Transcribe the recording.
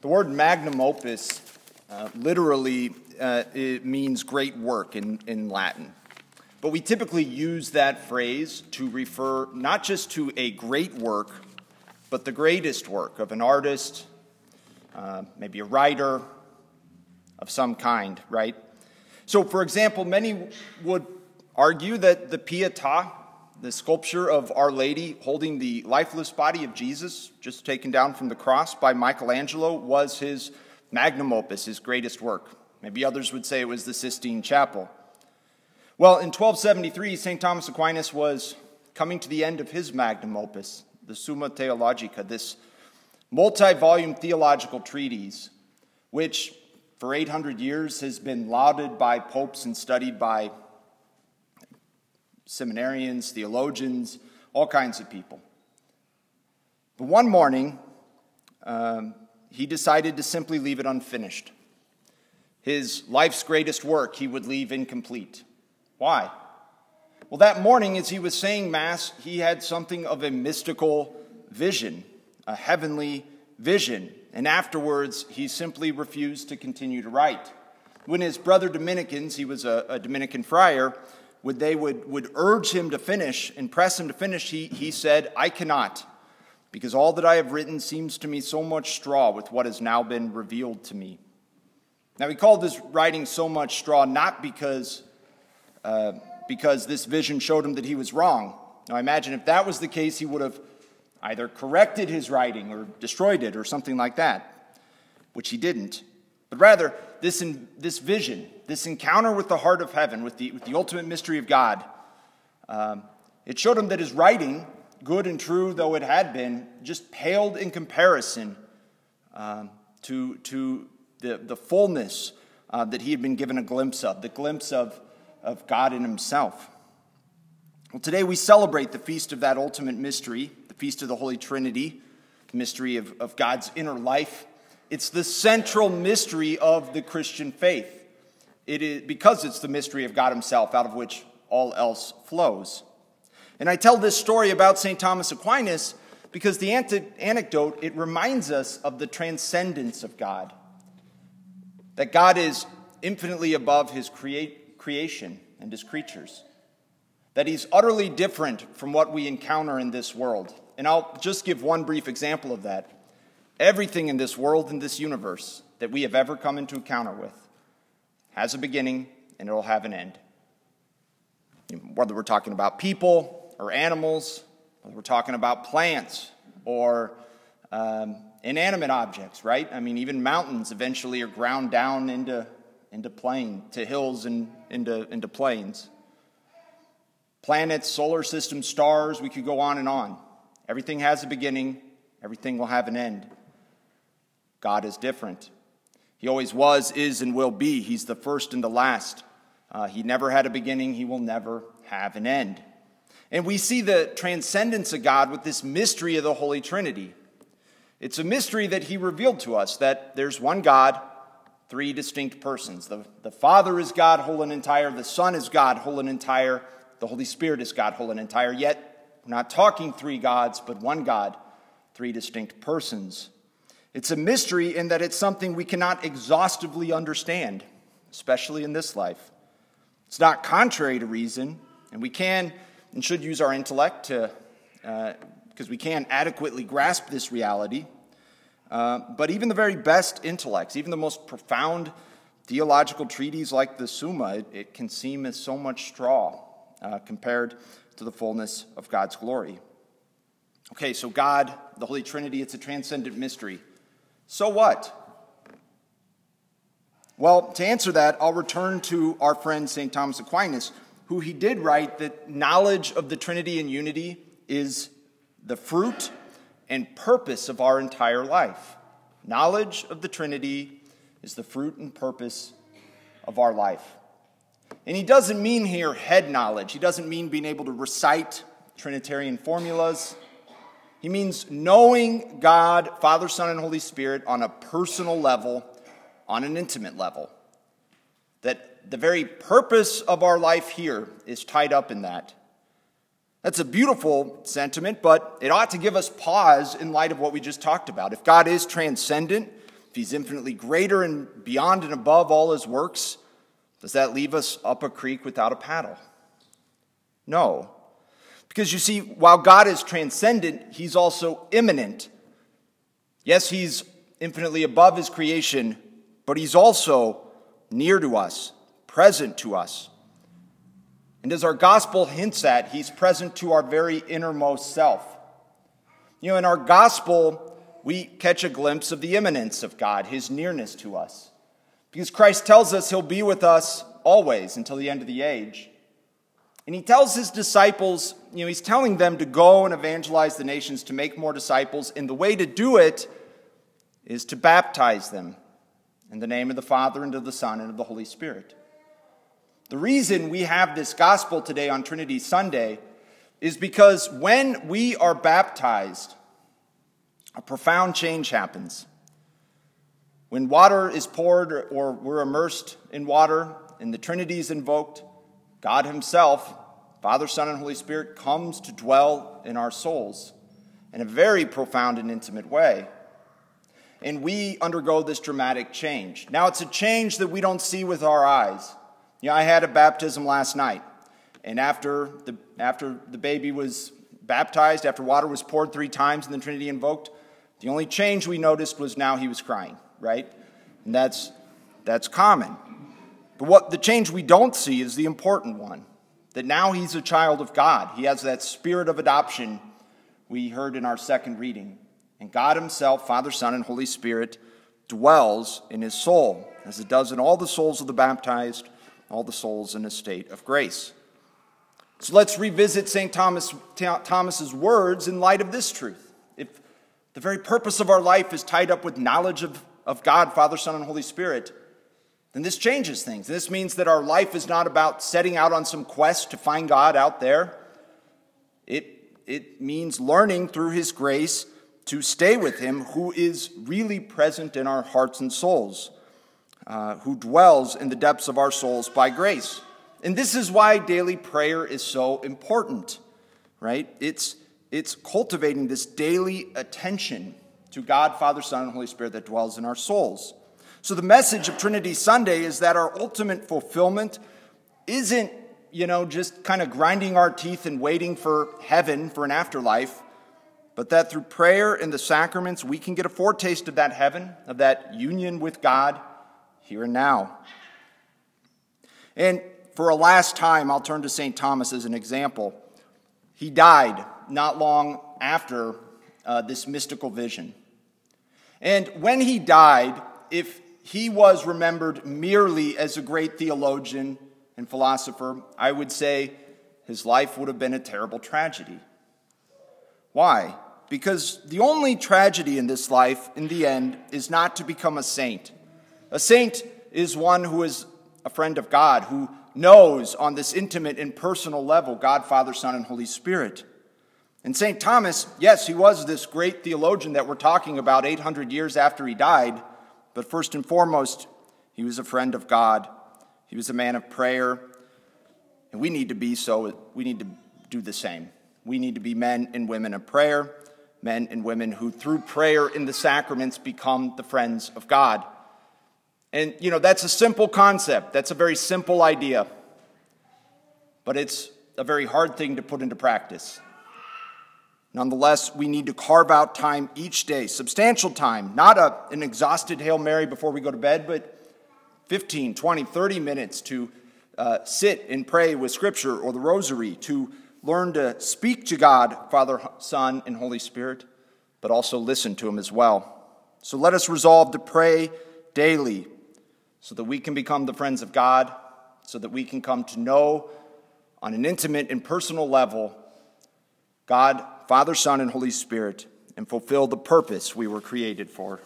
The word magnum opus uh, literally uh, it means great work in, in Latin. But we typically use that phrase to refer not just to a great work, but the greatest work of an artist, uh, maybe a writer of some kind, right? So, for example, many would argue that the Pietà, the sculpture of Our Lady holding the lifeless body of Jesus, just taken down from the cross by Michelangelo, was his magnum opus, his greatest work. Maybe others would say it was the Sistine Chapel. Well, in 1273, St. Thomas Aquinas was coming to the end of his magnum opus, the Summa Theologica, this multi volume theological treatise, which for 800 years has been lauded by popes and studied by seminarians, theologians, all kinds of people. But one morning, um, he decided to simply leave it unfinished. His life's greatest work he would leave incomplete. Why? Well, that morning, as he was saying Mass, he had something of a mystical vision, a heavenly vision. And afterwards, he simply refused to continue to write. When his brother Dominicans, he was a, a Dominican friar, would they would, would urge him to finish and press him to finish, he, he said, I cannot, because all that I have written seems to me so much straw with what has now been revealed to me. Now, he called this writing so much straw not because, uh, because this vision showed him that he was wrong. Now, I imagine if that was the case, he would have either corrected his writing or destroyed it or something like that, which he didn't. But rather, this, in, this vision, this encounter with the heart of heaven, with the, with the ultimate mystery of God, um, it showed him that his writing, good and true though it had been, just paled in comparison um, to, to the, the fullness uh, that he had been given a glimpse of, the glimpse of, of God in himself. Well, today we celebrate the feast of that ultimate mystery, the feast of the Holy Trinity, the mystery of, of God's inner life it's the central mystery of the Christian faith. It is because it's the mystery of God Himself, out of which all else flows. And I tell this story about St. Thomas Aquinas because the anecdote it reminds us of the transcendence of God. That God is infinitely above his create, creation and his creatures. That he's utterly different from what we encounter in this world. And I'll just give one brief example of that. Everything in this world and this universe that we have ever come into encounter with has a beginning and it'll have an end. Whether we're talking about people or animals, whether we're talking about plants or um, inanimate objects, right? I mean, even mountains eventually are ground down into, into plain, to hills and into, into plains. Planets, solar systems, stars, we could go on and on. Everything has a beginning, everything will have an end. God is different. He always was, is, and will be. He's the first and the last. Uh, he never had a beginning, he will never have an end. And we see the transcendence of God with this mystery of the Holy Trinity. It's a mystery that he revealed to us that there's one God, three distinct persons. The, the Father is God, whole and entire. The Son is God, whole and entire. The Holy Spirit is God, whole and entire. Yet, we're not talking three gods, but one God, three distinct persons. It's a mystery in that it's something we cannot exhaustively understand, especially in this life. It's not contrary to reason, and we can and should use our intellect to, because uh, we can adequately grasp this reality. Uh, but even the very best intellects, even the most profound theological treatises like the Summa, it, it can seem as so much straw uh, compared to the fullness of God's glory. Okay, so God, the Holy Trinity, it's a transcendent mystery. So what? Well, to answer that, I'll return to our friend St. Thomas Aquinas, who he did write that knowledge of the Trinity and unity is the fruit and purpose of our entire life. Knowledge of the Trinity is the fruit and purpose of our life. And he doesn't mean here head knowledge, he doesn't mean being able to recite Trinitarian formulas. He means knowing God, Father, Son, and Holy Spirit on a personal level, on an intimate level. That the very purpose of our life here is tied up in that. That's a beautiful sentiment, but it ought to give us pause in light of what we just talked about. If God is transcendent, if he's infinitely greater and beyond and above all his works, does that leave us up a creek without a paddle? No. Because you see, while God is transcendent, he's also immanent. Yes, he's infinitely above his creation, but he's also near to us, present to us. And as our gospel hints at, he's present to our very innermost self. You know, in our gospel, we catch a glimpse of the immanence of God, his nearness to us. Because Christ tells us he'll be with us always until the end of the age. And he tells his disciples, you know, he's telling them to go and evangelize the nations to make more disciples. And the way to do it is to baptize them in the name of the Father, and of the Son, and of the Holy Spirit. The reason we have this gospel today on Trinity Sunday is because when we are baptized, a profound change happens. When water is poured or we're immersed in water and the Trinity is invoked, God Himself, Father, Son, and Holy Spirit, comes to dwell in our souls in a very profound and intimate way. And we undergo this dramatic change. Now, it's a change that we don't see with our eyes. You know, I had a baptism last night, and after the, after the baby was baptized, after water was poured three times and the Trinity invoked, the only change we noticed was now he was crying, right? And that's, that's common. But what the change we don't see is the important one that now he's a child of God. He has that spirit of adoption we heard in our second reading. And God Himself, Father, Son, and Holy Spirit, dwells in his soul, as it does in all the souls of the baptized all the souls in a state of grace. So let's revisit St. Thomas, Thomas's words in light of this truth. If the very purpose of our life is tied up with knowledge of, of God, Father, Son, and Holy Spirit, then this changes things. This means that our life is not about setting out on some quest to find God out there. It, it means learning through His grace to stay with Him who is really present in our hearts and souls uh, who dwells in the depths of our souls by grace. And this is why daily prayer is so important, right? It's, it's cultivating this daily attention to God, Father, Son, and Holy Spirit that dwells in our souls. So the message of Trinity Sunday is that our ultimate fulfillment isn't, you know, just kind of grinding our teeth and waiting for heaven, for an afterlife, but that through prayer and the sacraments, we can get a foretaste of that heaven, of that union with God here and now. And for a last time, I'll turn to St. Thomas as an example. He died not long after uh, this mystical vision. And when he died, if he was remembered merely as a great theologian and philosopher, I would say his life would have been a terrible tragedy. Why? Because the only tragedy in this life, in the end, is not to become a saint. A saint is one who is a friend of God, who knows on this intimate and personal level God, Father, Son, and Holy Spirit. And St. Thomas, yes, he was this great theologian that we're talking about 800 years after he died, but first and foremost, he was a friend of God. He was a man of prayer. And we need to be so, we need to do the same. We need to be men and women of prayer, men and women who, through prayer in the sacraments, become the friends of God. And, you know, that's a simple concept. That's a very simple idea. But it's a very hard thing to put into practice. Nonetheless, we need to carve out time each day, substantial time, not a, an exhausted Hail Mary before we go to bed, but 15, 20, 30 minutes to uh, sit and pray with Scripture or the Rosary, to learn to speak to God, Father, Son, and Holy Spirit, but also listen to Him as well. So let us resolve to pray daily so that we can become the friends of God, so that we can come to know on an intimate and personal level God, Father, Son, and Holy Spirit, and fulfill the purpose we were created for.